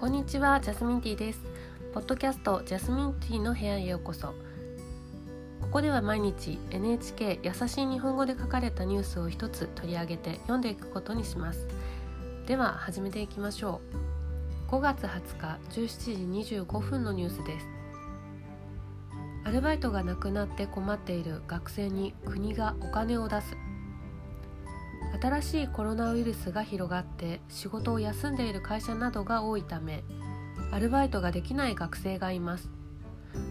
こんにちはジャスミンティーです。ポッドキャストジャスミンティーの部屋へようこそ。ここでは毎日 NHK 優しい日本語で書かれたニュースを一つ取り上げて読んでいくことにします。では始めていきましょう。5月20日17時25分のニュースです。アルバイトがなくなって困っている学生に国がお金を出す。新しいコロナウイルスが広がって仕事を休んでいる会社などが多いためアルバイトができない学生がいます。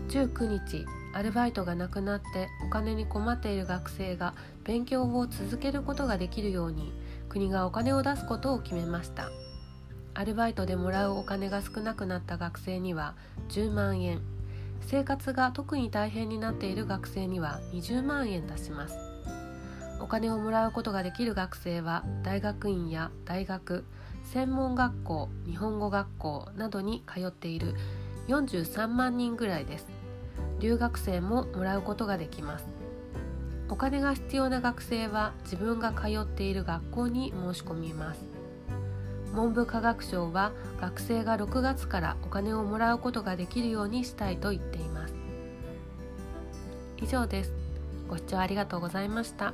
19日アルバイトがなくなってお金に困っている学生が勉強を続けることができるように国がお金を出すことを決めました。アルバイトでもらうお金が少なくなった学生には10万円。生活が特に大変になっている学生には20万円出します。金をもらうことができる学生は大学院や大学専門学校日本語学校などに通っている43万人ぐらいです。留学生ももらうことができます。お金が必要な学生は自分が通っている学校に申し込みます。文部科学省は学生が6月からお金をもらうことができるようにしたいと言っています。以上です。ご視聴ありがとうございました。